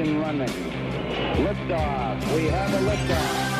Ignition running. Liftoff. We have a liftoff.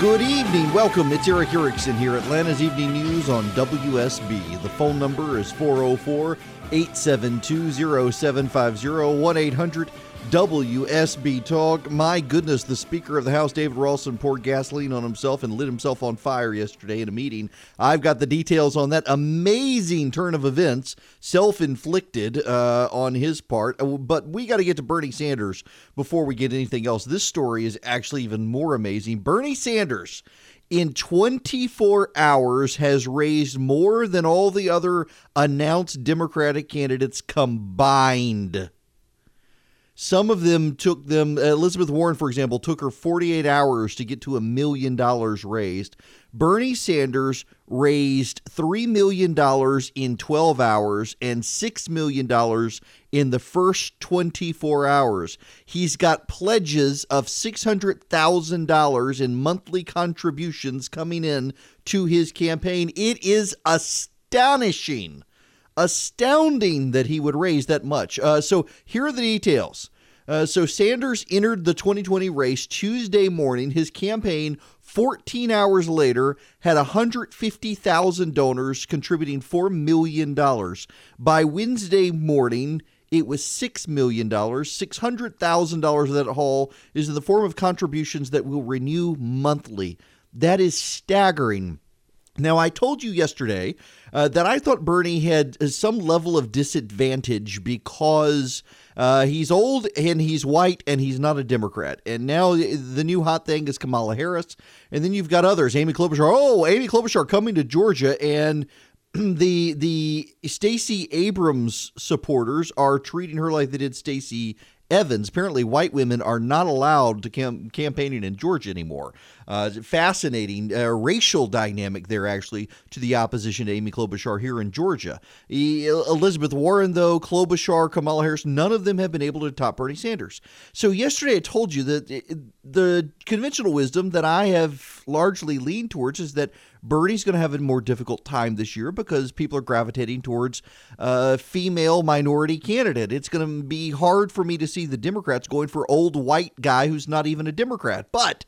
Good evening. Welcome. It's Erick Erickson here, Atlanta's Evening News on WSB. The phone number is 404 872 0750 1 800 WSB Talk. My goodness, the Speaker of the House, David Ralston, poured gasoline on himself and lit himself on fire yesterday in a meeting. I've got the details on that amazing turn of events, self inflicted uh, on his part. Uh, but we got to get to Bernie Sanders before we get anything else. This story is actually even more amazing. Bernie Sanders in 24 hours has raised more than all the other announced Democratic candidates combined. Some of them took them, uh, Elizabeth Warren, for example, took her 48 hours to get to a million dollars raised. Bernie Sanders raised $3 million in 12 hours and $6 million in the first 24 hours. He's got pledges of $600,000 in monthly contributions coming in to his campaign. It is astonishing astounding that he would raise that much. Uh, so here are the details. Uh, so Sanders entered the 2020 race Tuesday morning. His campaign, 14 hours later, had 150,000 donors contributing $4 million. By Wednesday morning, it was $6 million. $600,000 of that haul is in the form of contributions that will renew monthly. That is staggering. Now, I told you yesterday uh, that I thought Bernie had some level of disadvantage because uh, he's old and he's white and he's not a Democrat. And now the new hot thing is Kamala Harris. And then you've got others. Amy Klobuchar. Oh, Amy Klobuchar coming to Georgia. And the the Stacey Abrams supporters are treating her like they did Stacey Evans. Apparently, white women are not allowed to cam- campaigning in Georgia anymore. Uh, fascinating uh, racial dynamic there, actually, to the opposition to Amy Klobuchar here in Georgia. E- Elizabeth Warren, though, Klobuchar, Kamala Harris, none of them have been able to top Bernie Sanders. So, yesterday I told you that the conventional wisdom that I have largely leaned towards is that Bernie's going to have a more difficult time this year because people are gravitating towards a female minority candidate. It's going to be hard for me to see the Democrats going for old white guy who's not even a Democrat. But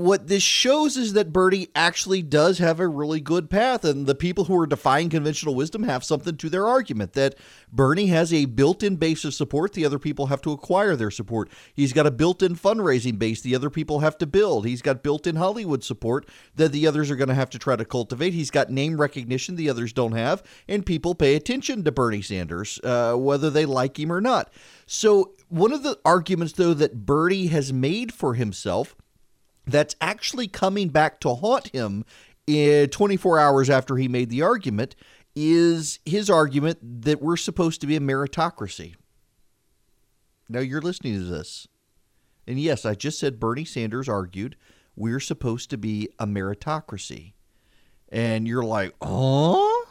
what this shows is that Bernie actually does have a really good path, and the people who are defying conventional wisdom have something to their argument that Bernie has a built in base of support. The other people have to acquire their support. He's got a built in fundraising base. The other people have to build. He's got built in Hollywood support that the others are going to have to try to cultivate. He's got name recognition the others don't have, and people pay attention to Bernie Sanders, uh, whether they like him or not. So, one of the arguments, though, that Bernie has made for himself that's actually coming back to haunt him in 24 hours after he made the argument is his argument that we're supposed to be a meritocracy. Now you're listening to this. And yes, I just said Bernie Sanders argued we're supposed to be a meritocracy. And you're like, oh,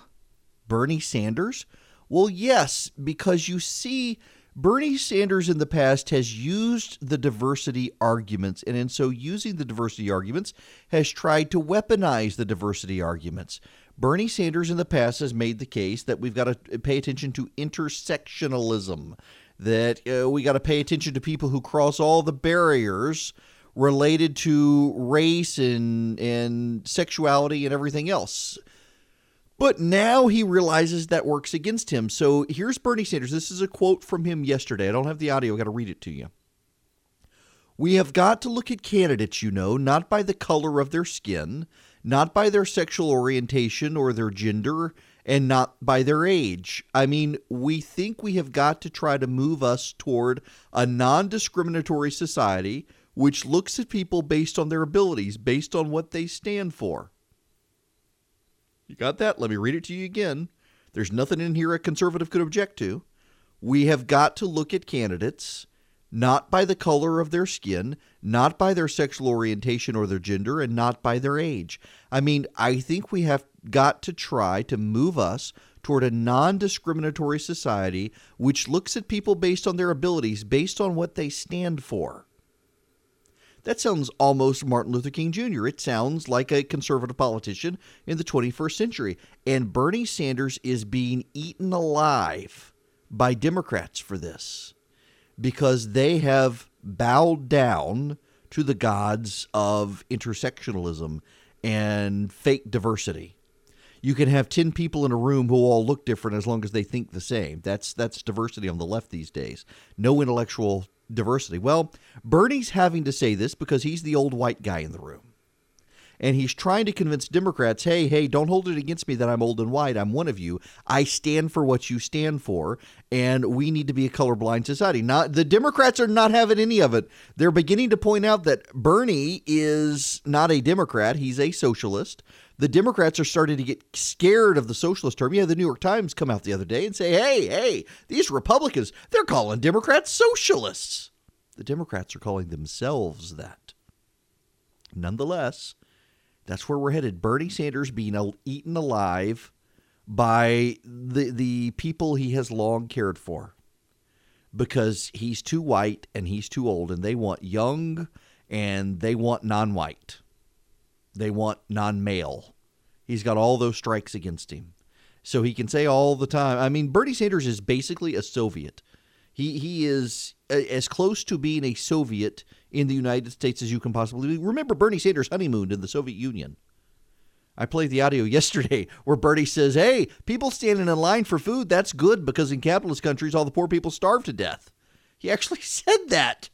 Bernie Sanders? Well, yes, because you see Bernie Sanders in the past has used the diversity arguments, and in so using the diversity arguments, has tried to weaponize the diversity arguments. Bernie Sanders in the past has made the case that we've got to pay attention to intersectionalism, that uh, we got to pay attention to people who cross all the barriers related to race and and sexuality and everything else. But now he realizes that works against him. So here's Bernie Sanders. This is a quote from him yesterday. I don't have the audio, I got to read it to you. We have got to look at candidates, you know, not by the color of their skin, not by their sexual orientation or their gender, and not by their age. I mean, we think we have got to try to move us toward a non discriminatory society which looks at people based on their abilities, based on what they stand for. You got that? Let me read it to you again. There's nothing in here a conservative could object to. We have got to look at candidates not by the color of their skin, not by their sexual orientation or their gender, and not by their age. I mean, I think we have got to try to move us toward a non discriminatory society which looks at people based on their abilities, based on what they stand for. That sounds almost Martin Luther King Jr. It sounds like a conservative politician in the 21st century. And Bernie Sanders is being eaten alive by Democrats for this because they have bowed down to the gods of intersectionalism and fake diversity. You can have 10 people in a room who all look different as long as they think the same. That's that's diversity on the left these days. No intellectual diversity. Well, Bernie's having to say this because he's the old white guy in the room and he's trying to convince Democrats, hey, hey, don't hold it against me that I'm old and white. I'm one of you. I stand for what you stand for, and we need to be a colorblind society. Not the Democrats are not having any of it. They're beginning to point out that Bernie is not a Democrat; he's a socialist. The Democrats are starting to get scared of the socialist term. Yeah, the New York Times come out the other day and say, hey, hey, these Republicans, they're calling Democrats socialists. The Democrats are calling themselves that. Nonetheless, that's where we're headed. Bernie Sanders being eaten alive by the the people he has long cared for because he's too white and he's too old and they want young and they want non-white. They want non-male. He's got all those strikes against him. So he can say all the time. I mean, Bernie Sanders is basically a Soviet. He he is as close to being a Soviet in the United States as you can possibly be. Remember Bernie Sanders' honeymoon in the Soviet Union. I played the audio yesterday where Bernie says, Hey, people standing in line for food, that's good because in capitalist countries, all the poor people starve to death. He actually said that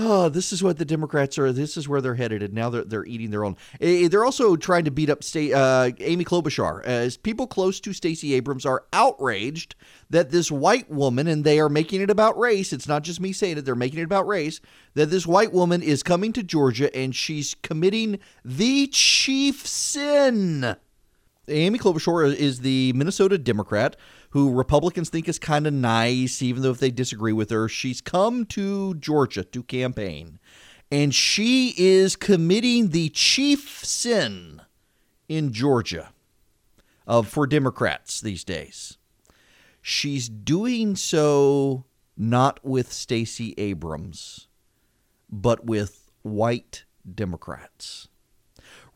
oh, this is what the Democrats are. This is where they're headed, and now they're they're eating their own. Eh, they're also trying to beat up state uh, Amy Klobuchar, as people close to Stacey Abrams are outraged that this white woman, and they are making it about race. It's not just me saying it; they're making it about race. That this white woman is coming to Georgia and she's committing the chief sin. Amy Klobuchar is the Minnesota Democrat who Republicans think is kind of nice, even though if they disagree with her. She's come to Georgia to campaign, and she is committing the chief sin in Georgia of for Democrats these days. She's doing so not with Stacey Abrams, but with white Democrats.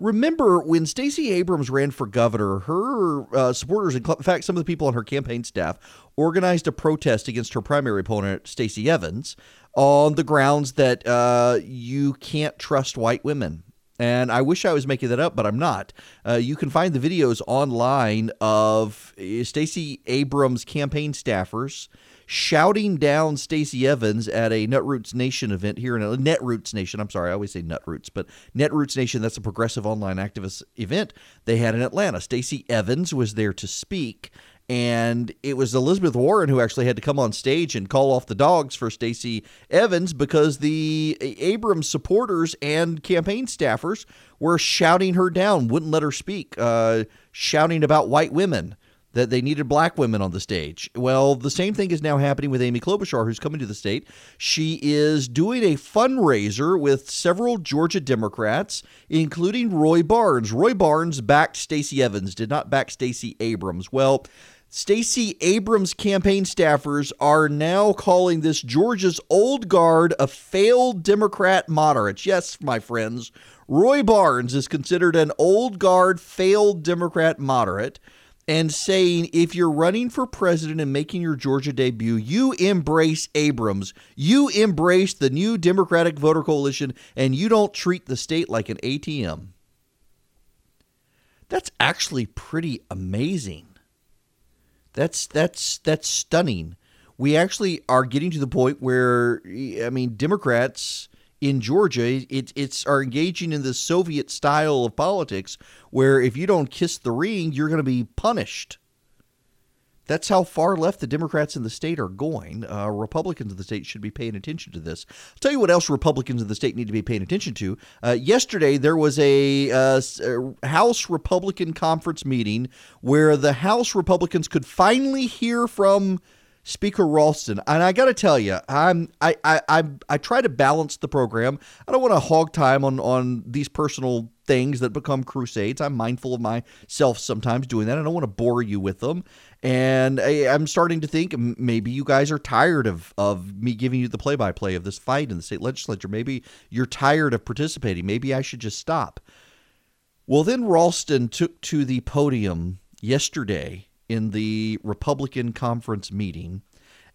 Remember when Stacey Abrams ran for governor, her uh, supporters, in fact, some of the people on her campaign staff, organized a protest against her primary opponent, Stacey Evans, on the grounds that uh, you can't trust white women. And I wish I was making that up, but I'm not. Uh, you can find the videos online of uh, Stacey Abrams campaign staffers shouting down Stacey Evans at a Netroots Nation event here in a Netroots Nation. I'm sorry, I always say Netroots, but Netroots Nation, that's a progressive online activist event they had in Atlanta. Stacey Evans was there to speak. And it was Elizabeth Warren who actually had to come on stage and call off the dogs for Stacey Evans because the Abrams supporters and campaign staffers were shouting her down, wouldn't let her speak, uh, shouting about white women that they needed black women on the stage. Well, the same thing is now happening with Amy Klobuchar, who's coming to the state. She is doing a fundraiser with several Georgia Democrats, including Roy Barnes. Roy Barnes backed Stacey Evans, did not back Stacey Abrams. Well, Stacey Abrams campaign staffers are now calling this Georgia's old guard a failed Democrat moderate. Yes, my friends, Roy Barnes is considered an old guard failed Democrat moderate and saying if you're running for president and making your Georgia debut, you embrace Abrams, you embrace the new Democratic voter coalition, and you don't treat the state like an ATM. That's actually pretty amazing. That's that's that's stunning. We actually are getting to the point where I mean Democrats in Georgia, it, it's are engaging in the Soviet style of politics, where if you don't kiss the ring, you're going to be punished. That's how far left the Democrats in the state are going. Uh, Republicans in the state should be paying attention to this. I'll tell you what else Republicans in the state need to be paying attention to. Uh, yesterday, there was a, uh, a House Republican conference meeting where the House Republicans could finally hear from Speaker Ralston, and I got to tell you, I'm I, I I I try to balance the program. I don't want to hog time on on these personal things that become crusades. I'm mindful of myself sometimes doing that. I don't want to bore you with them, and I, am starting to think maybe you guys are tired of of me giving you the play by play of this fight in the state legislature. Maybe you're tired of participating. Maybe I should just stop. Well, then Ralston took to the podium yesterday in the Republican conference meeting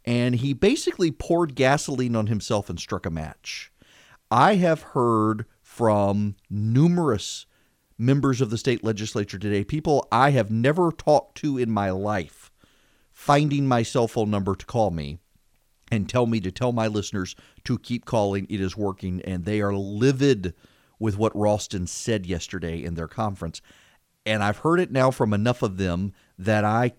and he basically poured gasoline on himself and struck a match. I have heard from numerous members of the state legislature today, people I have never talked to in my life, finding my cell phone number to call me and tell me to tell my listeners to keep calling. It is working, and they are livid with what Ralston said yesterday in their conference. And I've heard it now from enough of them that I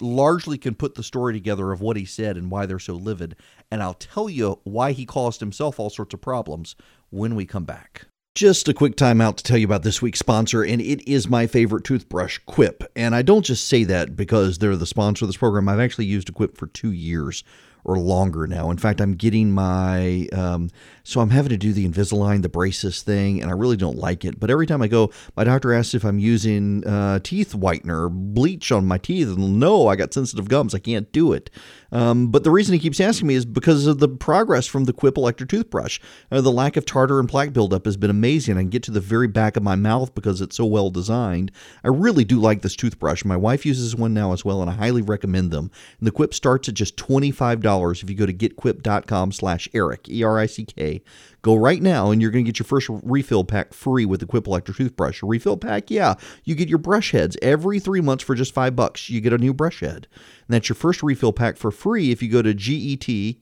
largely can put the story together of what he said and why they're so livid. And I'll tell you why he caused himself all sorts of problems when we come back. Just a quick time out to tell you about this week's sponsor, and it is my favorite toothbrush, Quip. And I don't just say that because they're the sponsor of this program. I've actually used a Quip for two years or longer now. In fact, I'm getting my, um, so I'm having to do the Invisalign, the braces thing, and I really don't like it. But every time I go, my doctor asks if I'm using uh, teeth whitener, bleach on my teeth, and no, I got sensitive gums. I can't do it. Um, but the reason he keeps asking me is because of the progress from the Quip electric toothbrush. Uh, the lack of tartar and plaque buildup has been amazing. I can get to the very back of my mouth because it's so well designed. I really do like this toothbrush. My wife uses one now as well, and I highly recommend them. And the Quip starts at just $25 if you go to getquip.com slash Erick, E-R-I-C-K. Go right now and you're going to get your first refill pack free with the Quip electric toothbrush. A refill pack, yeah, you get your brush heads every three months for just five bucks. You get a new brush head. And that's your first refill pack for free if you go to getquip.com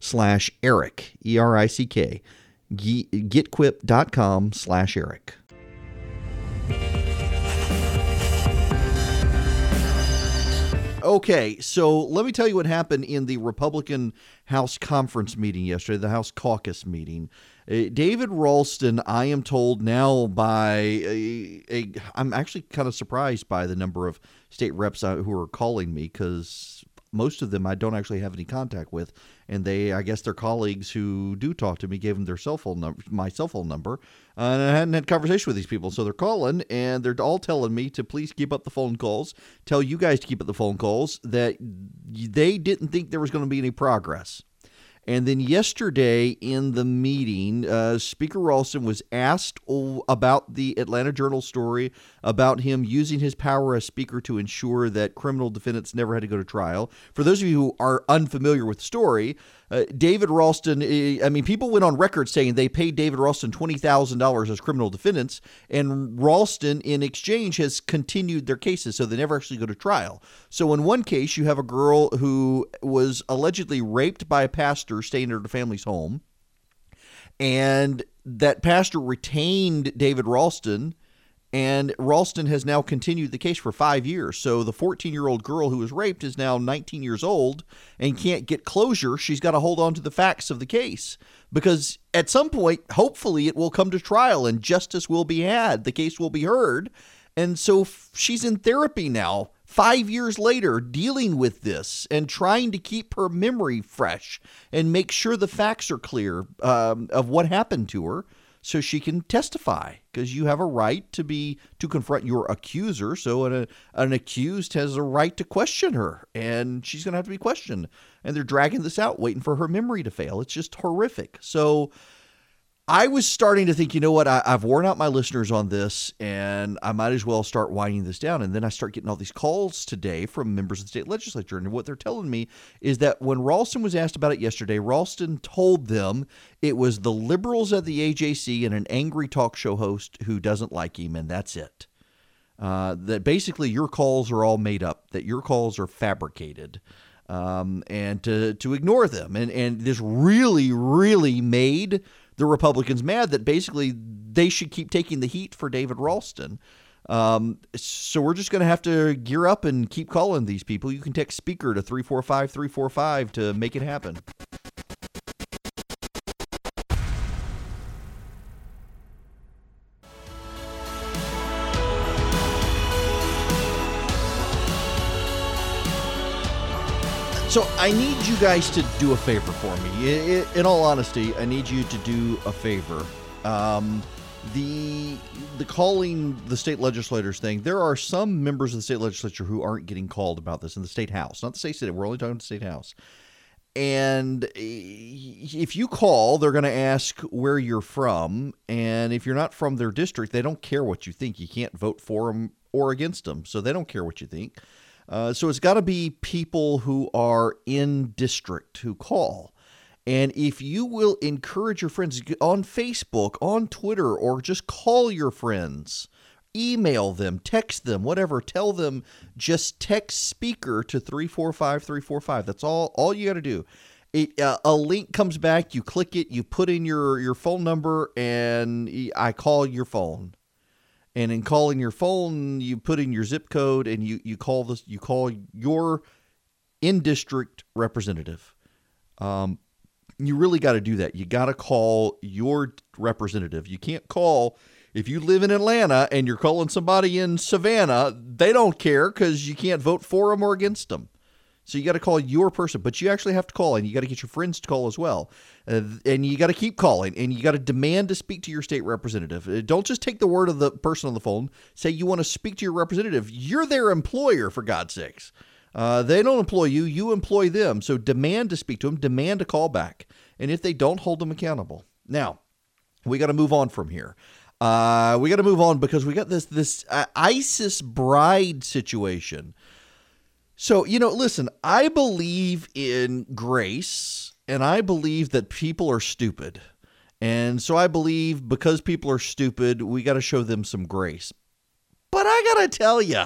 slash Erick, E-R-I-C-K. Getquip.com slash Erick. Okay, so let me tell you what happened in the Republican House conference meeting yesterday, the House caucus meeting. Uh, David Ralston, I am told now by a, a I'm actually kind of surprised by the number of state reps uh, who are calling me because most of them I don't actually have any contact with, and they, I guess, their colleagues who do talk to me gave them their cell phone number, my cell phone number, and I hadn't had conversation with these people, so they're calling and they're all telling me to please keep up the phone calls, tell you guys to keep up the phone calls that they didn't think there was going to be any progress. And then yesterday in the meeting, uh, Speaker Ralston was asked about the Atlanta Journal story about him using his power as Speaker to ensure that criminal defendants never had to go to trial. For those of you who are unfamiliar with the story, uh, David Ralston, eh, I mean, people went on record saying they paid David Ralston $20,000 as criminal defendants, and Ralston, in exchange, has continued their cases, so they never actually go to trial. So, in one case, you have a girl who was allegedly raped by a pastor staying at her family's home, and that pastor retained David Ralston and Ralston has now continued the case for five years. So the 14 year old girl who was raped is now 19 years old and can't get closure. She's got to hold on to the facts of the case because at some point, hopefully, it will come to trial and justice will be had. The case will be heard. And so she's in therapy now, five years later, dealing with this and trying to keep her memory fresh and make sure the facts are clear um, of what happened to her so she can testify because you have a right to be to confront your accuser. So an, an accused has a right to question her and she's going to have to be questioned. And they're dragging this out waiting for her memory to fail. It's just horrific. So I was starting to think, you know what, I, have worn out my listeners on this, and I might as well start winding this down. And then I start getting all these calls today from members of the state legislature. And what they're telling me is that when Ralston was asked about it yesterday, Ralston told them it was the liberals at the AJC and an angry talk show host who doesn't like him, and that's it. Uh, that basically your calls are all made up, that your calls are fabricated. Um, and to, to ignore them. And, and this really, really made the Republicans mad that basically they should keep taking the heat for David Ralston. Um, so we're just going to have to gear up and keep calling these people. You can text speaker to 345 345 to make it happen. So I need you guys to do a favor for me. In all honesty, I need you to do a favor. Um, the the calling the state legislators thing. There are some members of the state legislature who aren't getting called about this in the state house, not the state senate. We're only talking the state house. And if you call, they're going to ask where you're from, and if you're not from their district, they don't care what you think. You can't vote for them or against them, so they don't care what you think. Uh, so it's got to be people who are in district who call. And if you will encourage your friends on Facebook, on Twitter, or just call your friends, email them, text them, whatever, tell them just text speaker to 345 345. That's all all you got to do. It, uh, a link comes back, you click it, you put in your your phone number and I call your phone. And in calling your phone, you put in your zip code and you you call this you call your in district representative. Um, you really got to do that. You got to call your representative. You can't call if you live in Atlanta and you're calling somebody in Savannah, they don't care because you can't vote for them or against them. So you got to call your person, but you actually have to call, and you got to get your friends to call as well, uh, and you got to keep calling, and you got to demand to speak to your state representative. Uh, don't just take the word of the person on the phone. Say you want to speak to your representative. You're their employer, for God's sakes. Uh, they don't employ you; you employ them. So demand to speak to them. Demand a call back, and if they don't, hold them accountable. Now, we got to move on from here. Uh, we got to move on because we got this this uh, ISIS bride situation. So, you know, listen, I believe in grace and I believe that people are stupid. And so I believe because people are stupid, we got to show them some grace. But I got to tell you,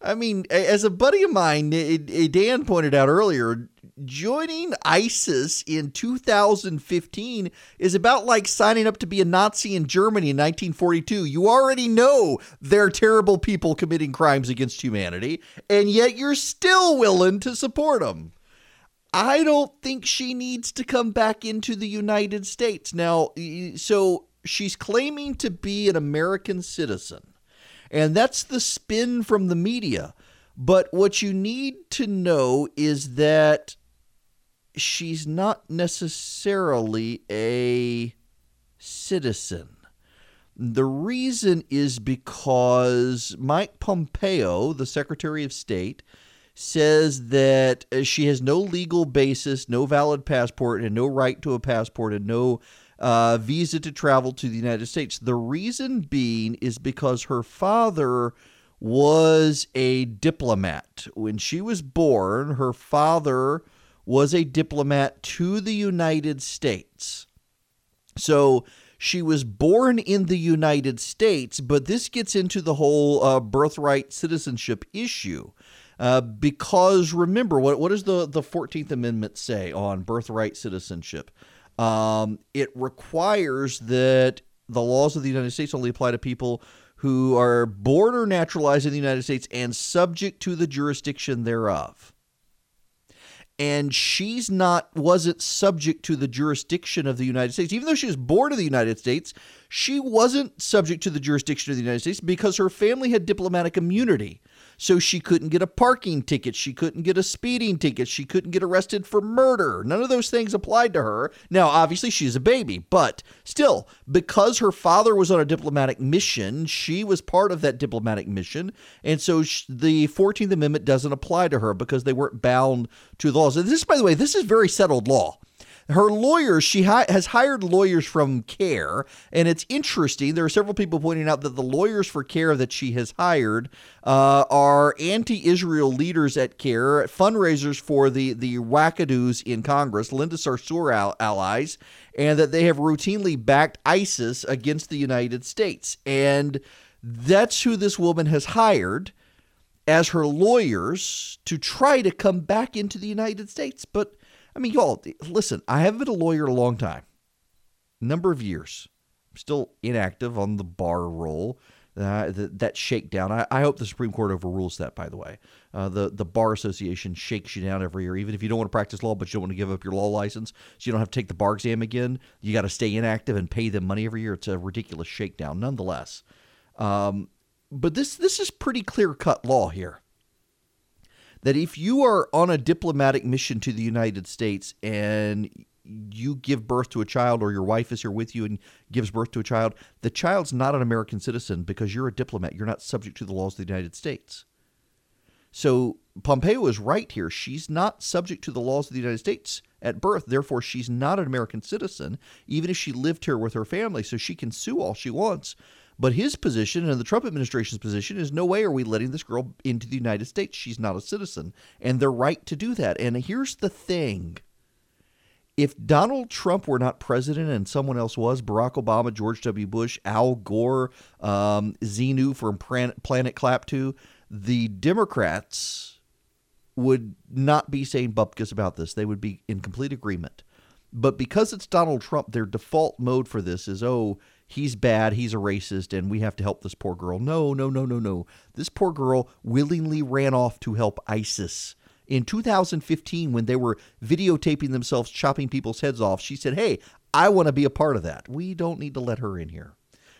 I mean, as a buddy of mine, Dan pointed out earlier, joining ISIS in 2015 is about like signing up to be a Nazi in Germany in 1942. You already know they're terrible people committing crimes against humanity, and yet you're still willing to support them. I don't think she needs to come back into the United States. Now, so she's claiming to be an American citizen, and that's the spin from the media. But what you need to know is that she's not necessarily a citizen. The reason is because Mike Pompeo, the Secretary of State, says that she has no legal basis, no valid passport, and no right to a passport, and no uh, visa to travel to the United States. The reason being is because her father was a diplomat. When she was born, her father was a diplomat to the United States. So she was born in the United States, but this gets into the whole uh, birthright citizenship issue. Uh, because remember, what, what does the, the 14th Amendment say on birthright citizenship? Um, it requires that the laws of the United States only apply to people who are born or naturalized in the United States and subject to the jurisdiction thereof and she's not wasn't subject to the jurisdiction of the United States. Even though she was born in the United States she wasn't subject to the jurisdiction of the United States because her family had diplomatic immunity so she couldn't get a parking ticket. She couldn't get a speeding ticket. She couldn't get arrested for murder. None of those things applied to her. Now, obviously, she's a baby, but still, because her father was on a diplomatic mission, she was part of that diplomatic mission. And so the 14th Amendment doesn't apply to her because they weren't bound to the laws. And this, by the way, this is very settled law her lawyers, she hi- has hired lawyers from CAIR, and it's interesting. There are several people pointing out that the lawyers for CAIR that she has hired uh, are anti-Israel leaders at CAIR, fundraisers for the the wackadoos in Congress, Linda Sarsour al- allies, and that they have routinely backed ISIS against the United States, and that's who this woman has hired as her lawyers to try to come back into the United States, but I mean, y'all, listen, I haven't been a lawyer a long time, number of years. I'm still inactive on the bar roll. Uh, that shakedown. I, I, hope the Supreme Court overrules that. By the way, uh, the the bar association shakes you down every year, even if you don't want to practice law, but you don't want to give up your law license, so you don't have to take the bar exam again. You got to stay inactive and pay them money every year. It's a ridiculous shakedown, nonetheless. Um, but this this is pretty clear cut law here that if you are on a diplomatic mission to the United States and you give birth to a child or your wife is here with you and gives birth to a child, the child's not an American citizen because you're a diplomat. You're not subject to the laws of the United States. So Pompeo is right here. She's not subject to the laws of the United States at birth. Therefore, she's not an American citizen, even if she lived here with her family. So she can sue all she wants. But his position and the Trump administration's position is no way are we letting this girl into the United States. She's not a citizen. And they're right to do that. And here's the thing if Donald Trump were not president and someone else was, Barack Obama, George W. Bush, Al Gore, um, Xenu from Planet Clap 2, the Democrats would not be saying bupkis about this. They would be in complete agreement. But because it's Donald Trump, their default mode for this is, oh, he's bad, he's a racist, and we have to help this poor girl. No, no, no, no, no. This poor girl willingly ran off to help ISIS in 2015 when they were videotaping themselves chopping people's heads off, she said, Hey, I want to be a part of that. We don't need to let her in here.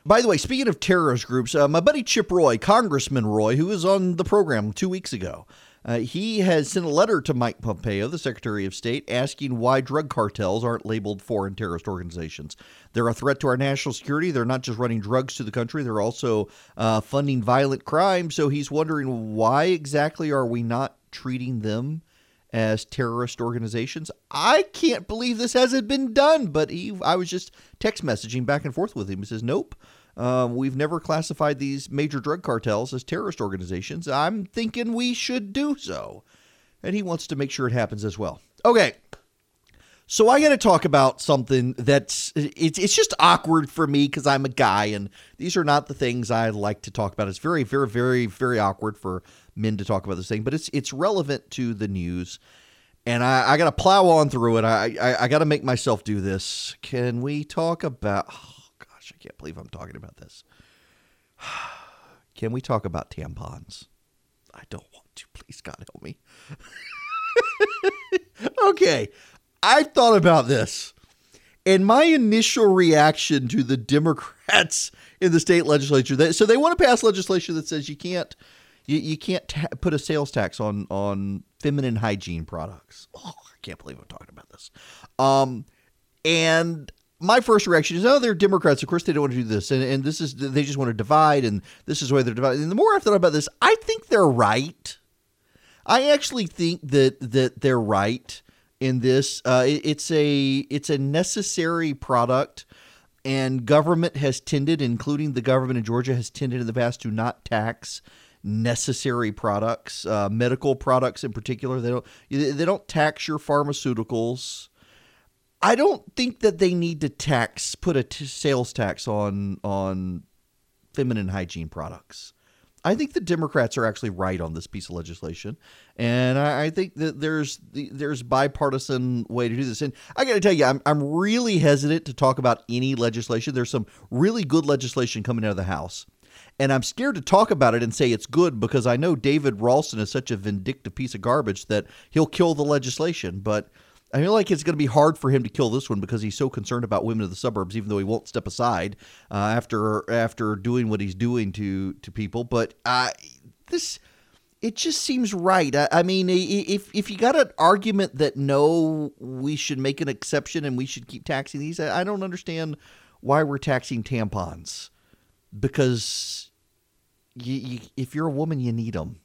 By the way, speaking of terrorist groups, uh, my buddy Chip Roy, Congressman Roy, who was on the program two weeks ago, uh, he has sent a letter to Mike Pompeo, the Secretary of State, asking why drug cartels aren't labeled foreign terrorist organizations. They're a threat to our national security. They're not just running drugs to the country, they're also uh, funding violent crime. So he's wondering why exactly are we not treating them as terrorist organizations. I can't believe this hasn't been done, but he, I was just text messaging back and forth with him. He says, Nope, um, we've never classified these major drug cartels as terrorist organizations. I'm thinking we should do so. And he wants to make sure it happens as well. Okay. So I got to talk about something that's it's it's just awkward for me because I'm a guy and these are not the things I like to talk about. It's very very very very awkward for men to talk about this thing, but it's it's relevant to the news, and I, I got to plow on through it. I I, I got to make myself do this. Can we talk about? Gosh, I can't believe I'm talking about this. Can we talk about tampons? I don't want to. Please, God help me. okay, I thought about this. And my initial reaction to the Democrats in the state legislature, they, so they want to pass legislation that says you can't you, you can't ta- put a sales tax on on feminine hygiene products. Oh, I can't believe I'm talking about this. Um, and my first reaction is, oh, they're Democrats. Of course, they don't want to do this, and, and this is they just want to divide, and this is why they're divided. And the more I've thought about this, I think they're right. I actually think that that they're right in this. Uh, it, it's a it's a necessary product, and government has tended, including the government in Georgia, has tended in the past to not tax necessary products, uh, medical products in particular. They don't they don't tax your pharmaceuticals. I don't think that they need to tax put a t- sales tax on on feminine hygiene products. I think the Democrats are actually right on this piece of legislation, and I, I think that there's there's bipartisan way to do this. And I got to tell you, I'm I'm really hesitant to talk about any legislation. There's some really good legislation coming out of the House and I'm scared to talk about it and say it's good because I know David Ralston is such a vindictive piece of garbage that he'll kill the legislation. But I feel like it's going to be hard for him to kill this one because he's so concerned about women of the suburbs, even though he won't step aside uh, after after doing what he's doing to to people. But uh, this it just seems right. I, I, mean, if if you got an argument that no, we should make an exception and we should keep taxing these, I, I don't understand why we're taxing tampons because you, you, if you're a woman, you need them.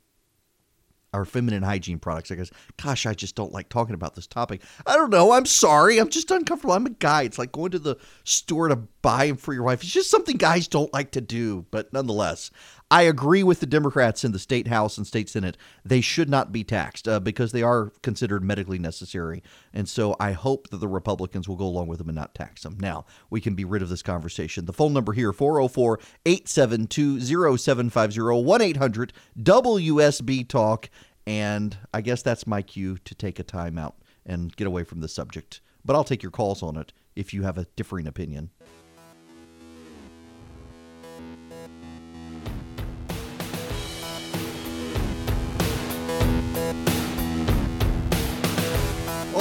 Our feminine hygiene products. I guess, gosh, I just don't like talking about this topic. I don't know. I'm sorry. I'm just uncomfortable. I'm a guy. It's like going to the store to buy them for your wife. It's just something guys don't like to do. But nonetheless, I agree with the Democrats in the state House and state Senate. They should not be taxed uh, because they are considered medically necessary. And so I hope that the Republicans will go along with them and not tax them. Now, we can be rid of this conversation. The phone number here 404 872 0750 1 800 WSB Talk. And I guess that's my cue to take a time out and get away from the subject. But I'll take your calls on it if you have a differing opinion.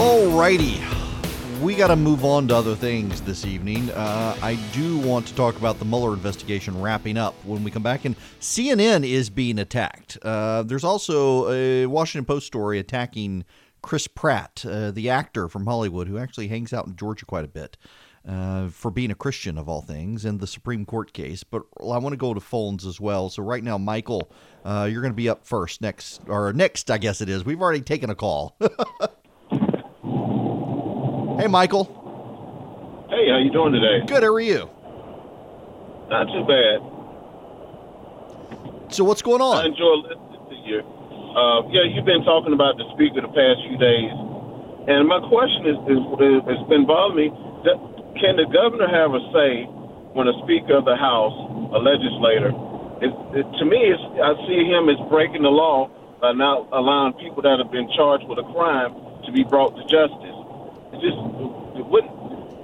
Alrighty. We got to move on to other things this evening. Uh, I do want to talk about the Mueller investigation wrapping up when we come back. And CNN is being attacked. Uh, there's also a Washington Post story attacking Chris Pratt, uh, the actor from Hollywood, who actually hangs out in Georgia quite a bit. Uh, for being a Christian of all things, and the Supreme Court case. But I want to go to phones as well. So right now, Michael, uh, you're going to be up first next, or next, I guess it is. We've already taken a call. Hey, Michael. Hey, how you doing today? Good. How are you? Not too bad. So what's going on? I enjoy listening to you. Uh, yeah, you've been talking about the speaker the past few days, and my question is, is, is it's been bothering me. Can the governor have a say when a speaker of the House, a legislator, it, it, to me, it's, I see him as breaking the law by not allowing people that have been charged with a crime to be brought to justice. Just, what,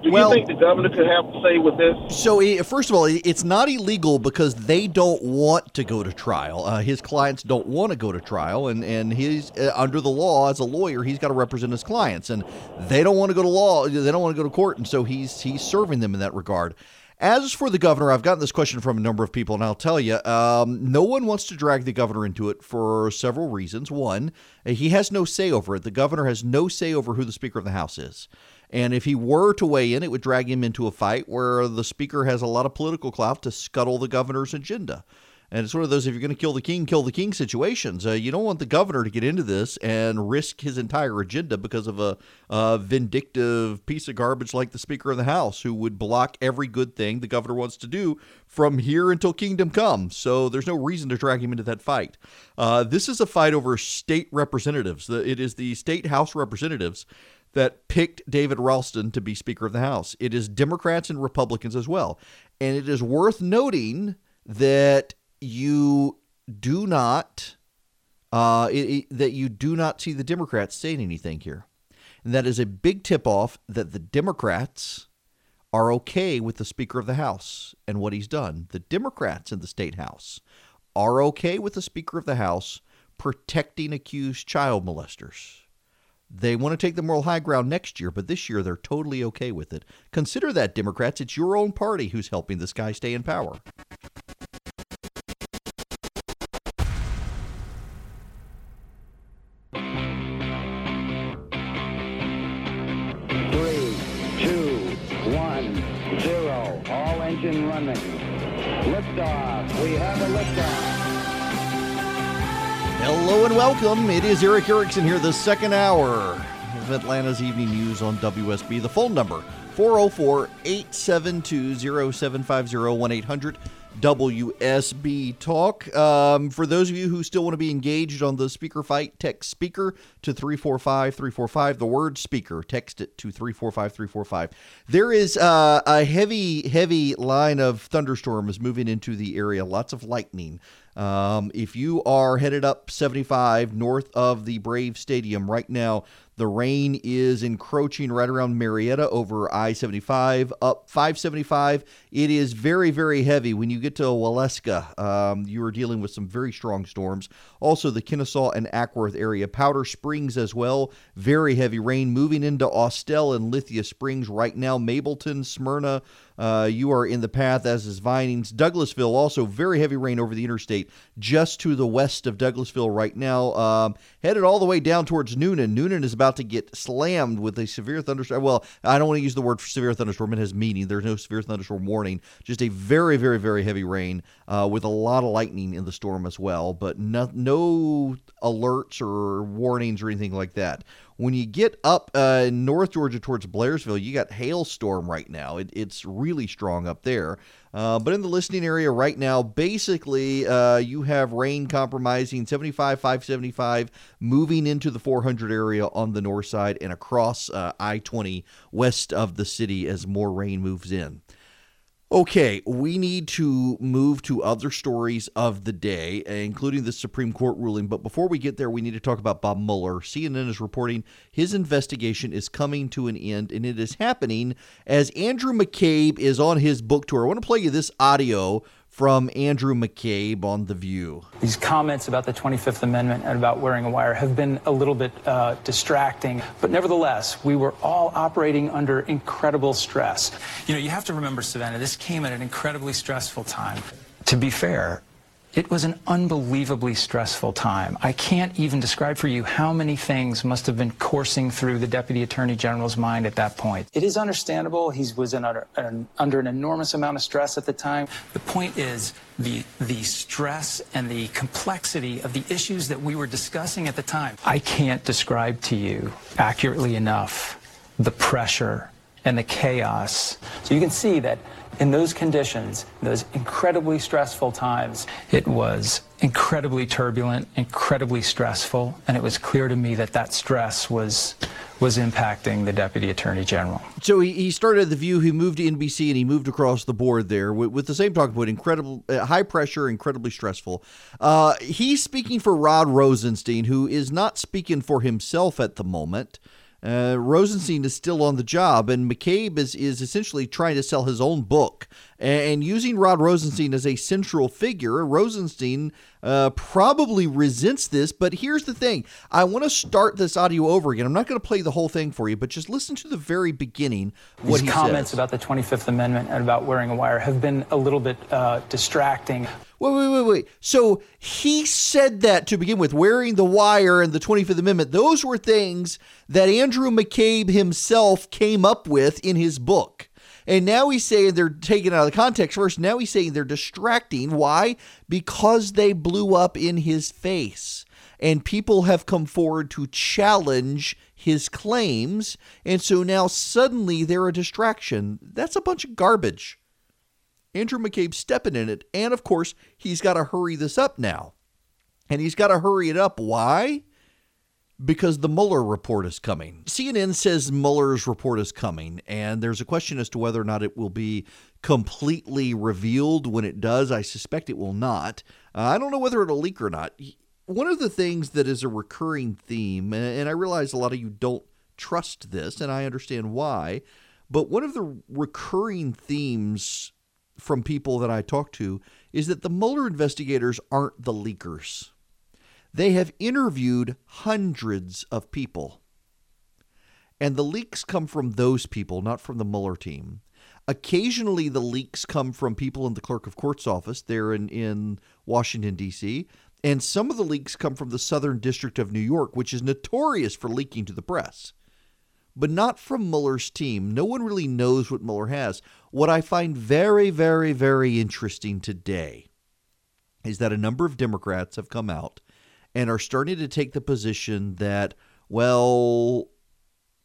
do Well- you think the governor could have a say with this? So, first of all, it's not illegal because they don't want to go to trial. Uh, his clients don't want to go to trial, and and he's uh, under the law as a lawyer, he's got to represent his clients, and they don't want to go to law. They don't want to go to court, and so he's he's serving them in that regard. As for the governor, I've gotten this question from a number of people, and I'll tell you, um, no one wants to drag the governor into it for several reasons. One, he has no say over it. The governor has no say over who the Speaker of the House is. And if he were to weigh in, it would drag him into a fight where the speaker has a lot of political clout to scuttle the governor's agenda. And it's one of those if you're going to kill the king, kill the king situations. Uh, you don't want the governor to get into this and risk his entire agenda because of a, a vindictive piece of garbage like the Speaker of the House, who would block every good thing the governor wants to do from here until kingdom come. So there's no reason to drag him into that fight. Uh, this is a fight over state representatives. It is the state House representatives that picked David Ralston to be Speaker of the House. It is Democrats and Republicans as well. And it is worth noting that you do not uh, it, it- that you do not see the Democrats saying anything here. And that is a big tip off that the Democrats are okay with the Speaker of the House and what he's done. The Democrats in the state House are okay with the Speaker of the House protecting accused child molesters. They want to take the moral high ground next year, but this year they're totally okay with it. Consider that, Democrats. It's your own party who's helping this guy stay in power. Hello and welcome. It is Erick Erickson here, the second hour of Atlanta's Evening News on WSB. The phone number 404 872 0750 1 800 WSB Talk. Um, for those of you who still want to be engaged on the speaker fight, text speaker to 345 345. The word speaker, text it to 345 345. There is uh, a heavy, heavy line of thunderstorms moving into the area, lots of lightning. Um, if you are headed up 75 north of the Brave Stadium right now, the rain is encroaching right around Marietta over I 75 up 575. It is very, very heavy. When you get to Waleska, um, you are dealing with some very strong storms. Also, the Kennesaw and Acworth area, Powder Springs as well. Very heavy rain moving into Austell and Lithia Springs right now. Mableton, Smyrna, uh, you are in the path, as is Vinings. Douglasville, also very heavy rain over the interstate just to the west of Douglasville right now. Um, headed all the way down towards Newnan. Newnan is about to get slammed with a severe thunderstorm. Well, I don't want to use the word severe thunderstorm. It has meaning. There's no severe thunderstorm warning. Just a very, very, very heavy rain uh, with a lot of lightning in the storm as well, but no, no alerts or warnings or anything like that. When you get up uh, in North Georgia towards Blairsville, you got hailstorm right now. It, it's really strong up there. Uh, but in the listening area right now, basically, uh, you have rain compromising 75, 575, moving into the 400 area on the north side and across uh, I 20 west of the city as more rain moves in. Okay, we need to move to other stories of the day, including the Supreme Court ruling. But before we get there, we need to talk about Bob Mueller. CNN is reporting his investigation is coming to an end, and it is happening as Andrew McCabe is on his book tour. I want to play you this audio from Andrew McCabe on The View. These comments about the 25th Amendment and about wearing a wire have been a little bit uh, distracting, but nevertheless, we were all operating under incredible stress. You know, you have to remember, Savannah, this came at an incredibly stressful time. To be fair, it was an unbelievably stressful time. I can't even describe for you how many things must have been coursing through the Deputy Attorney General's mind at that point. It is understandable. He was under, an, under an enormous amount of stress at the time. The point is the the stress and the complexity of the issues that we were discussing at the time. I can't describe to you accurately enough the pressure and the chaos. So you can see that In those conditions, those incredibly stressful times, it was incredibly turbulent, incredibly stressful, and it was clear to me that that stress was was impacting the deputy attorney general. So he, he started at the View. He moved to NBC, and he moved across the board there with, with the same talking point. Incredible, uh, high pressure, incredibly stressful. Uh, he's speaking for Rod Rosenstein, who is not speaking for himself at the moment. Uh, Rosenstein is still on the job, and McCabe is, is essentially trying to sell his own book and using Rod Rosenstein as a central figure. Rosenstein uh, probably resents this, but here's the thing I want to start this audio over again. I'm not going to play the whole thing for you, but just listen to the very beginning. What These comments says. about the 25th Amendment and about wearing a wire have been a little bit uh, distracting. Wait, wait, wait, wait. So he said that to begin with, wearing the wire and the 25th Amendment. Those were things that Andrew McCabe himself came up with in his book. And now he's saying they're taken out of the context first. Now he's saying they're distracting. Why? Because they blew up in his face. And people have come forward to challenge his claims. And so now suddenly they're a distraction. That's a bunch of garbage. Andrew McCabe stepping in it. And of course, he's got to hurry this up now. And he's got to hurry it up. Why? Because the Mueller report is coming. CNN says Mueller's report is coming, and there's a question as to whether or not it will be completely revealed when it does. I suspect it will not. Uh, I don't know whether it'll leak or not. One of the things that is a recurring theme, and I realize a lot of you don't trust this, and I understand why, but one of the recurring themes from people that I talk to is that the Mueller investigators aren't the leakers. They have interviewed hundreds of people. And the leaks come from those people, not from the Mueller team. Occasionally, the leaks come from people in the clerk of court's office there in, in Washington, D.C., and some of the leaks come from the Southern District of New York, which is notorious for leaking to the press but not from Mueller's team. No one really knows what Mueller has. What I find very, very, very interesting today is that a number of Democrats have come out and are starting to take the position that, well,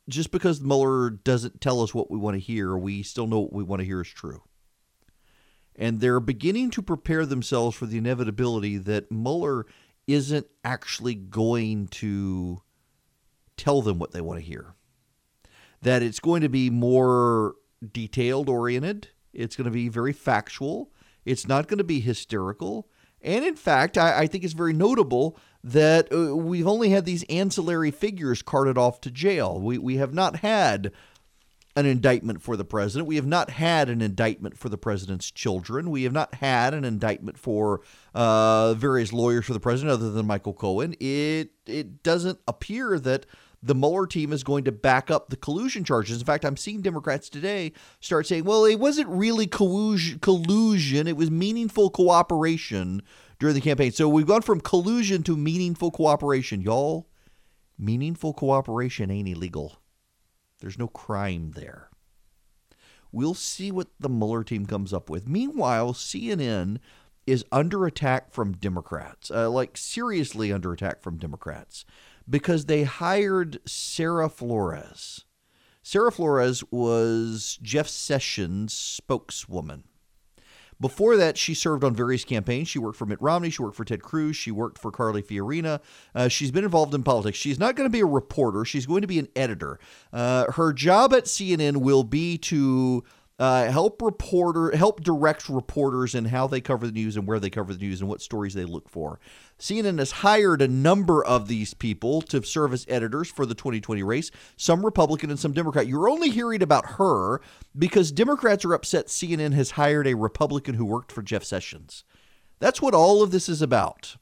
just because Mueller doesn't tell us what we want to hear, we still know what we want to hear is true. And they're beginning to prepare themselves for the inevitability that Mueller isn't actually going to tell them what they want to hear that it's going to be more detailed oriented. It's going to be very factual. It's not going to be hysterical. And in fact, I, I think it's very notable that uh, we've only had these ancillary figures carted off to jail. We, we have not had an indictment for the president. We have not had an indictment for the president's children. We have not had an indictment for uh, various lawyers for the president other than Michael Cohen. It it doesn't appear that the Mueller team is going to back up the collusion charges. In fact, I'm seeing Democrats today start saying, well, it wasn't really collusion, it was meaningful cooperation during the campaign. So we've gone from collusion to meaningful cooperation. Y'all, meaningful cooperation ain't illegal, there's no crime there. We'll see what the Mueller team comes up with. Meanwhile, CNN is under attack from Democrats, uh, like seriously under attack from Democrats because they hired Sarah Flores. Sarah Flores was Jeff Sessions' spokeswoman. Before that, she served on various campaigns. She worked for Mitt Romney. She worked for Ted Cruz. She worked for Carly Fiorina. Uh, she's been involved in politics. She's not going to be a reporter. She's going to be an editor. Uh, her job at CNN will be to uh, help reporter help direct reporters in how they cover the news and where they cover the news and what stories they look for. CNN has hired a number of these people to serve as editors for the 2020 race, some Republican and some Democrat. You're only hearing about her because Democrats are upset CNN has hired a Republican who worked for Jeff Sessions. That's what all of this is about.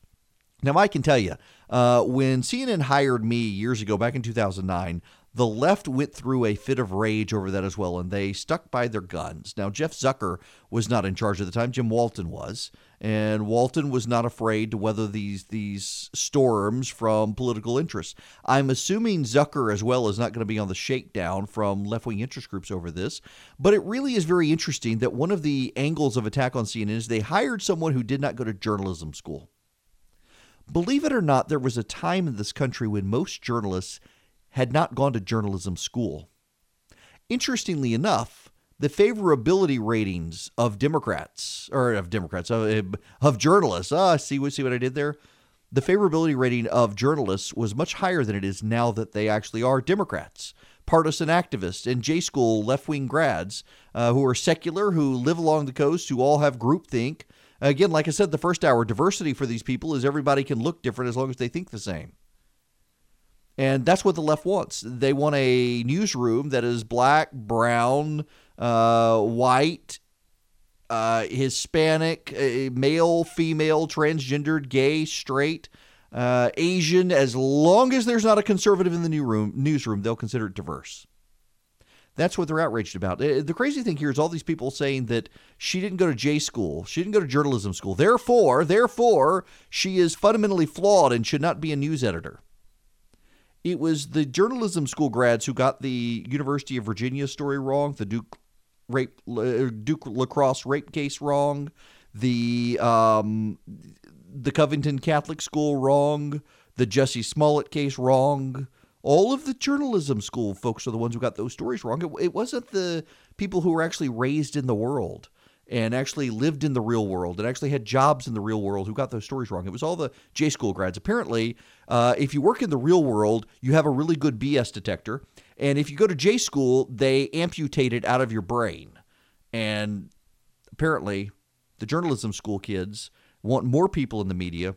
Now, I can tell you, uh, when CNN hired me years ago, back in 2009, the left went through a fit of rage over that as well, and they stuck by their guns. Now, Jeff Zucker was not in charge at the time; Jim Walton was, and Walton was not afraid to weather these these storms from political interests. I'm assuming Zucker as well is not going to be on the shakedown from left wing interest groups over this, but it really is very interesting that one of the angles of attack on CNN is they hired someone who did not go to journalism school. Believe it or not, there was a time in this country when most journalists had not gone to journalism school. Interestingly enough, the favorability ratings of Democrats or of Democrats of, of journalists. Ah, see what see what I did there. The favorability rating of journalists was much higher than it is now that they actually are Democrats, partisan activists, and J school left wing grads uh, who are secular, who live along the coast, who all have groupthink. Again, like I said, the first hour diversity for these people is everybody can look different as long as they think the same. And that's what the left wants. They want a newsroom that is black, brown, uh, white, uh, Hispanic, uh, male, female, transgendered, gay, straight, uh, Asian. As long as there's not a conservative in the new room, newsroom, they'll consider it diverse. That's what they're outraged about. Uh, the crazy thing here is all these people saying that she didn't go to J school, she didn't go to journalism school. Therefore, therefore, she is fundamentally flawed and should not be a news editor. It was the journalism school grads who got the University of Virginia story wrong, the Duke rape uh, Duke lacrosse rape case wrong, the um, the Covington Catholic School wrong, the Jussie Smollett case wrong. All of the journalism school folks are the ones who got those stories wrong. It, it wasn't the people who were actually raised in the world and actually lived in the real world and actually had jobs in the real world who got those stories wrong. It was all the J school grads. Apparently, uh, if you work in the real world, you have a really good BS detector. And if you go to J school, they amputate it out of your brain. And apparently, the journalism school kids want more people in the media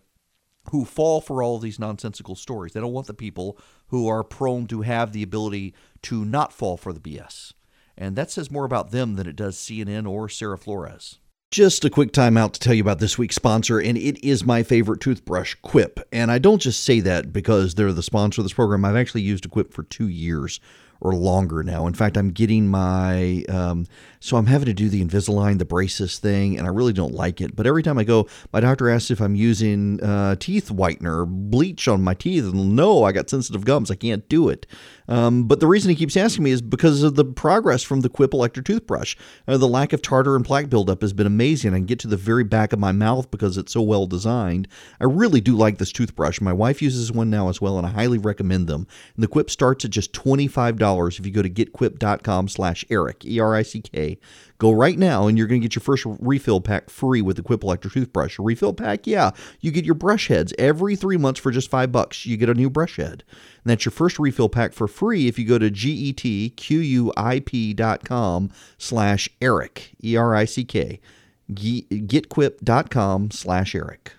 who fall for all these nonsensical stories. They don't want the people who are prone to have the ability to not fall for the BS. And that says more about them than it does CNN or Sarah Flores. Just a quick time out to tell you about this week's sponsor, and it is my favorite toothbrush, Quip. And I don't just say that because they're the sponsor of this program. I've actually used Quip for two years or longer now. In fact, I'm getting my, um, so I'm having to do the Invisalign, the braces thing, and I really don't like it. But every time I go, my doctor asks if I'm using uh, teeth whitener, bleach on my teeth, and no, I got sensitive gums. I can't do it. Um, but the reason he keeps asking me is because of the progress from the Quip electric toothbrush. Uh, the lack of tartar and plaque buildup has been amazing. I can get to the very back of my mouth because it's so well designed. I really do like this toothbrush. My wife uses one now as well, and I highly recommend them. And the Quip starts at just $25 if you go to getquip.com slash Erick, E-R-I-C-K. Go right now and you're going to get your first refill pack free with the Quip electric toothbrush. A refill pack, yeah, you get your brush heads every three months for just five bucks. You get a new brush head. And that's your first refill pack for free if you go to getquip.com slash Eric, Erick, getquip.com slash Eric.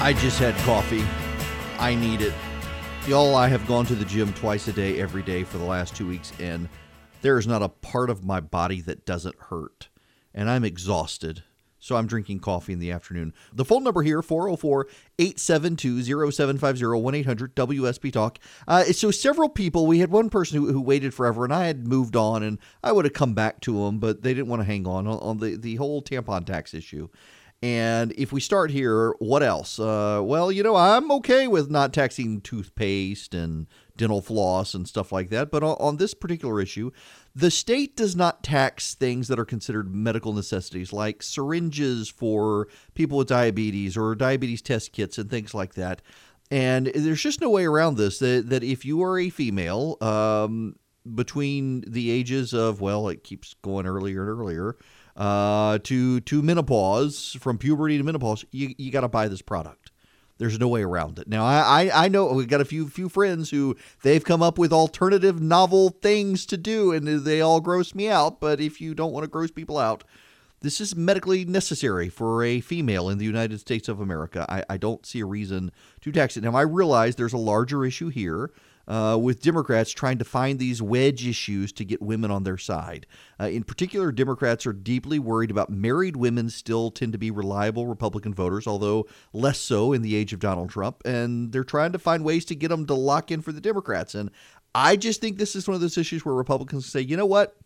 I just had coffee. I need it. Y'all, I have gone to the gym twice a day, every day for the last two weeks, and there is not a part of my body that doesn't hurt. And I'm exhausted. So I'm drinking coffee in the afternoon. The phone number here, 404 872 0750 1 800 WSB Talk. Uh, so several people, we had one person who, who waited forever, and I had moved on, and I would have come back to them, but they didn't want to hang on on, the, the whole tampon tax issue. And if we start here, what else? Uh, well, you know, I'm okay with not taxing toothpaste and dental floss and stuff like that. But on, on, this particular issue, the state does not tax things that are considered medical necessities, like syringes for people with diabetes or diabetes test kits and things like that. And there's just no way around this that, that if you are a female um, between the ages of, well, it keeps going earlier and earlier uh, to to menopause, from puberty to menopause, you, you got to buy this product. There's no way around it. Now, I, I, I know we've got a few few friends who they've come up with alternative novel things to do, and they all gross me out. But if you don't want to gross people out, this is medically necessary for a female in the United States of America. I, I don't see a reason to tax it. Now, I realize there's a larger issue here uh, with Democrats trying to find these wedge issues to get women on their side. Uh, in particular, Democrats are deeply worried about married women still tend to be reliable Republican voters, although less so in the age of Donald Trump. And they're trying to find ways to get them to lock in for the Democrats. And I just think this is one of those issues where Republicans say, you know what?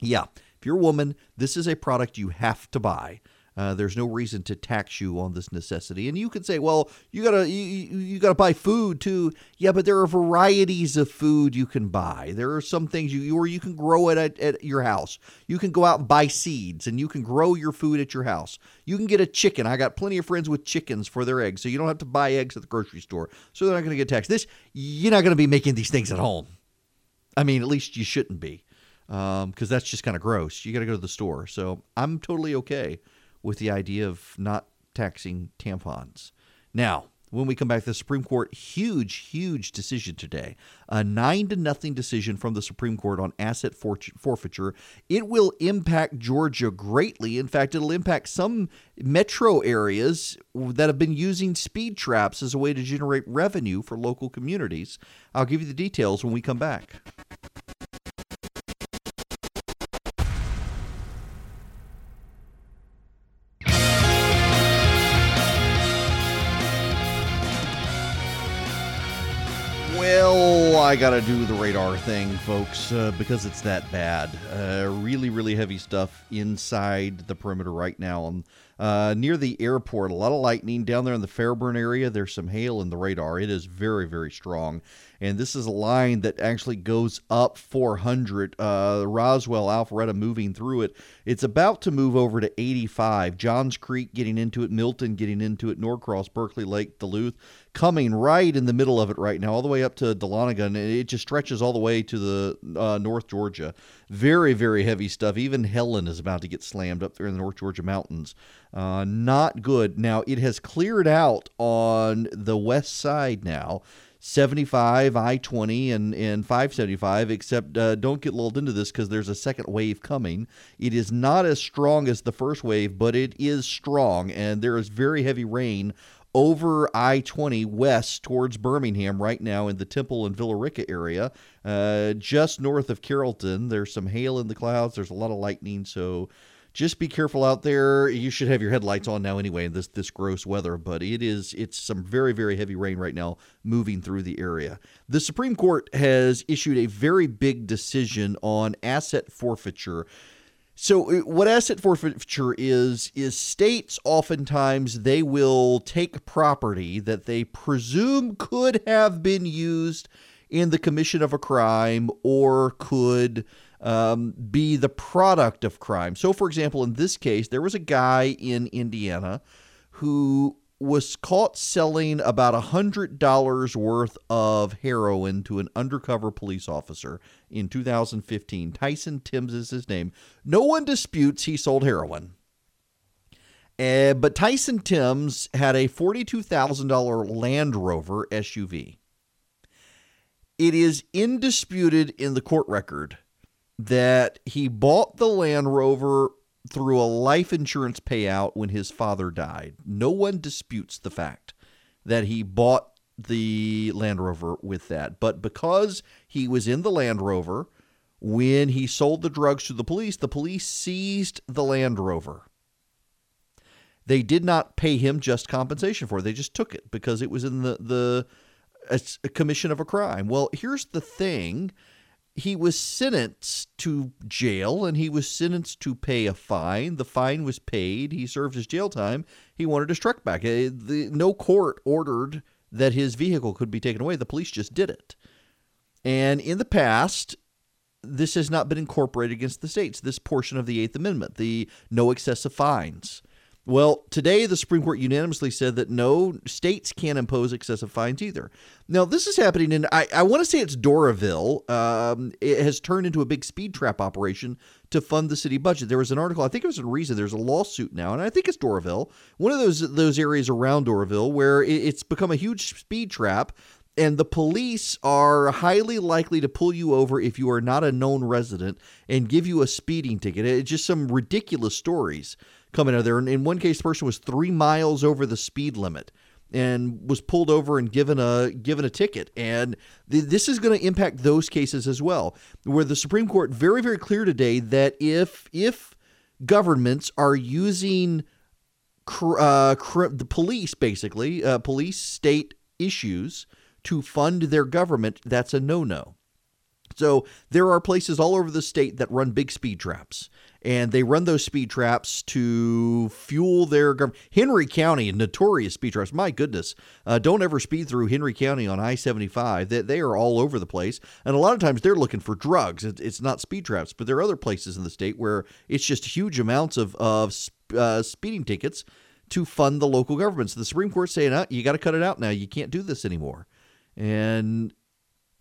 Yeah, if you're a woman, this is a product you have to buy. Uh, there's no reason to tax you on this necessity. And you could say, well, you gotta you, you gotta buy food too. Yeah, but there are varieties of food you can buy. There are some things you or you can grow it at, at your house. You can go out and buy seeds, and you can grow your food at your house. You can get a chicken. I got plenty of friends with chickens for their eggs, so you don't have to buy eggs at the grocery store. So they're not going to get taxed. This you're not going to be making these things at home. I mean, at least you shouldn't be, because um, that's just kind of gross. You got to go to the store. So I'm totally okay with the idea of not taxing tampons. Now, when we come back, to the Supreme Court, huge, huge decision today. A nine to nothing decision from the Supreme Court on asset forfeiture. It will impact Georgia greatly. In fact, it'll impact some metro areas that have been using speed traps as a way to generate revenue for local communities. I'll give you the details when we come back. I got to do the radar thing, folks, uh, because it's that bad. Uh, really, really heavy stuff inside the perimeter right now. Uh, near the airport, a lot of lightning down there in the Fairburn area. There's some hail in the radar. It is very, very strong. And this is a line that actually goes up 400. Uh, Roswell, Alpharetta moving through it. It's about to move over to 85. Johns Creek getting into it, Milton getting into it, Norcross, Berkeley Lake, Duluth coming right in the middle of it right now, all the way up to Dahlonega. It just stretches all the way to the uh, North Georgia. Very, very heavy stuff. Even Helen is about to get slammed up there in the North Georgia mountains. Uh, not good. Now, it has cleared out on the west side now. 75, I 20, and, and 575, except uh, don't get lulled into this because there's a second wave coming. It is not as strong as the first wave, but it is strong, and there is very heavy rain over I 20 west towards Birmingham right now in the Temple and Villa Rica area. Uh, just north of Carrollton, there's some hail in the clouds, there's a lot of lightning, so just be careful out there. You should have your headlights on now anyway in this this gross weather, but it is it's some very very heavy rain right now moving through the area. The Supreme Court has issued a very big decision on asset forfeiture. So uh, what asset forfeiture is is states oftentimes they will take property that they presume could have been used in the commission of a crime or could um, be the product of crime. So, for example, in this case, there was a guy in Indiana who was caught selling about a $100 worth of heroin to an undercover police officer in 2015. Tyson Timbs is his name. No one disputes he sold heroin. Uh, but Tyson Timbs had a $42,000 Land Rover SUV. It is indisputed in the court record that he bought the Land Rover through a life insurance payout when his father died. No one disputes the fact that he bought the Land Rover with that. But because he was in the Land Rover, when he sold the drugs to the police, the police seized the Land Rover. They did not pay him just compensation for it. They just took it because it was in the the commission of a crime. Well, here's the thing he was sentenced to jail and he was sentenced to pay a fine. The fine was paid. He served his jail time. He wanted his truck back. Eh, the, no court ordered that his vehicle could be taken away. The police just did it. And in the past, this has not been incorporated against the states, this portion of the Eighth Amendment, the no excessive fines. Well, today the Supreme Court unanimously said that no states can impose excessive fines either. Now, this is happening in, I, I want to say it's Doraville. Um, it has turned into a big speed trap operation to fund the city budget. There was an article, I think it was in Reason, there's a lawsuit now, and I think it's Doraville, one of those, those areas around Doraville where it, it's become a huge speed trap and the police are highly likely to pull you over if you are not a known resident and give you a speeding ticket. It's just some ridiculous stories coming out of there. And in one case, the person was three miles over the speed limit and was pulled over and given a given a ticket. And th- this is going to impact those cases as well, where the Supreme Court very very clear today that if if governments are using cr- uh, cr- the police basically uh, police state issues to fund their government, that's a no no. So there are places all over the state that run big speed traps and they run those speed traps to fuel their government. Henry County, notorious speed traps. My goodness, uh, don't ever speed through Henry County on I seventy five. They, they are all over the place, and a lot of times they're looking for drugs. It, it's not speed traps, but there are other places in the state where it's just huge amounts of of uh, speeding tickets to fund the local governments. The Supreme Court saying, uh, "You got to cut it out now. You can't do this anymore." And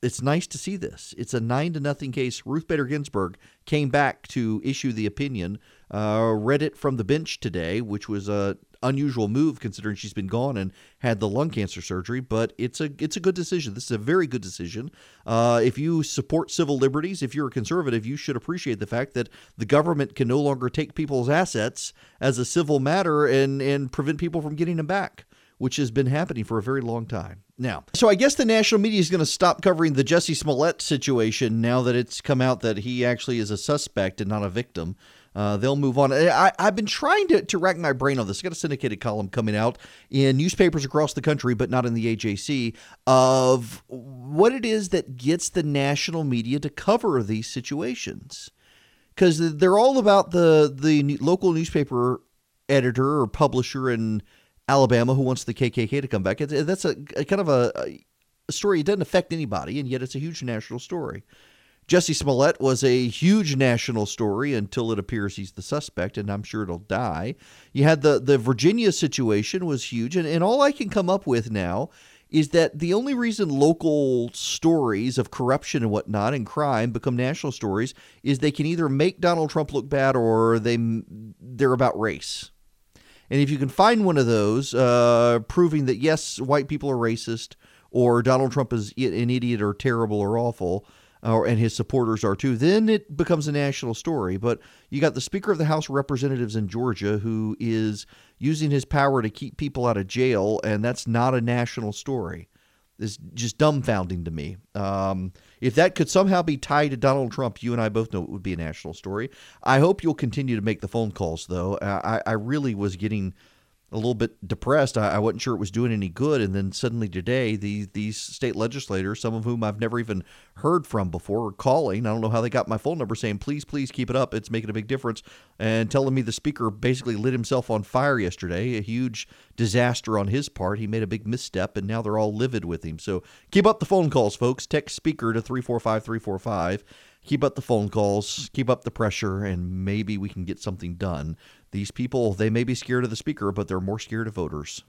it's nice to see this. It's a nine to nothing case. Ruth Bader Ginsburg came back to issue the opinion. Uh, read it from the bench today, which was a unusual move considering she's been gone and had the lung cancer surgery. But it's a it's a good decision. This is a very good decision. Uh, if you support civil liberties, if you're a conservative, you should appreciate the fact that the government can no longer take people's assets as a civil matter and and prevent people from getting them back which has been happening for a very long time. Now, so I guess the national media is going to stop covering the Jussie Smollett situation now that it's come out that he actually is a suspect and not a victim. Uh, they'll move on. I, have been trying to, to rack my brain on this. I got a syndicated column coming out in newspapers across the country, but not in the AJC, of what it is that gets the national media to cover these situations. Because they're all about the the local newspaper editor or publisher and Alabama who wants the KKK to come back. It's, uh, that's a, a kind of a, a story. It doesn't affect anybody, and yet it's a huge national story. Jussie Smollett was a huge national story until it appears he's the suspect, and I'm sure it'll die. You had the the Virginia situation was huge, and, and all I can come up with now is that the only reason local stories of corruption and whatnot and crime become national stories is they can either make Donald Trump look bad or they they're about race. And if you can find one of those uh, proving that, yes, white people are racist or Donald Trump is an idiot or terrible or awful, or, and his supporters are too, then it becomes a national story. But you got the Speaker of the House of Representatives in Georgia who is using his power to keep people out of jail, and that's not a national story. It's just dumbfounding to me. Um, if that could somehow be tied to Donald Trump, you and I both know it would be a national story. I hope you'll continue to make the phone calls, though. I, I really was getting a little bit depressed. I, I, wasn't sure it was doing any good. And then suddenly today, these these state legislators, some of whom I've never even heard from before, are calling. I don't know how they got my phone number saying, please, please keep it up. It's making a big difference. And telling me the speaker basically lit himself on fire yesterday, a huge disaster on his part. He made a big misstep, and now they're all livid with him. So keep up the phone calls, folks. Text speaker to 345 345 keep up the phone calls, keep up the pressure, and maybe we can get something done. These people, they may be scared of the speaker, but they're more scared of voters.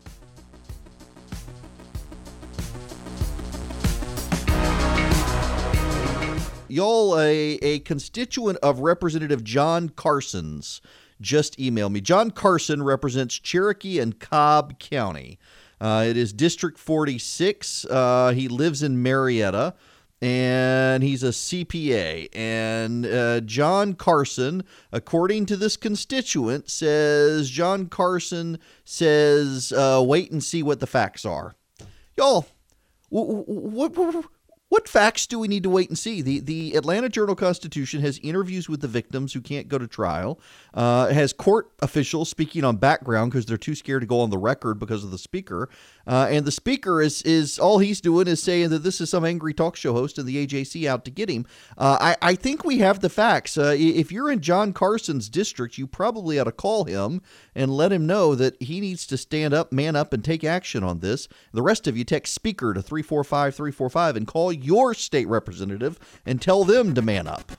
Y'all, a, a constituent of Representative John Carson's just email me. John Carson represents Cherokee and Cobb County. Uh, it is District 46. Uh, he lives in Marietta and he's a CPA. And uh, John Carson, according to this constituent, says John Carson says, uh, wait and see what the facts are. Y'all, what, what, what facts do we need to wait and see? The the Atlanta Journal Constitution has interviews with the victims who can't go to trial. Uh, has court officials speaking on background because they're too scared to go on the record because of the speaker. Uh, and the speaker is is all he's doing is saying that this is some angry talk show host and the AJC out to get him. Uh, I I think we have the facts. Uh, if you're in John Carson's district, you probably ought to call him and let him know that he needs to stand up, man up, and take action on this. The rest of you text speaker to three four five three four five and call your state representative and tell them to man up.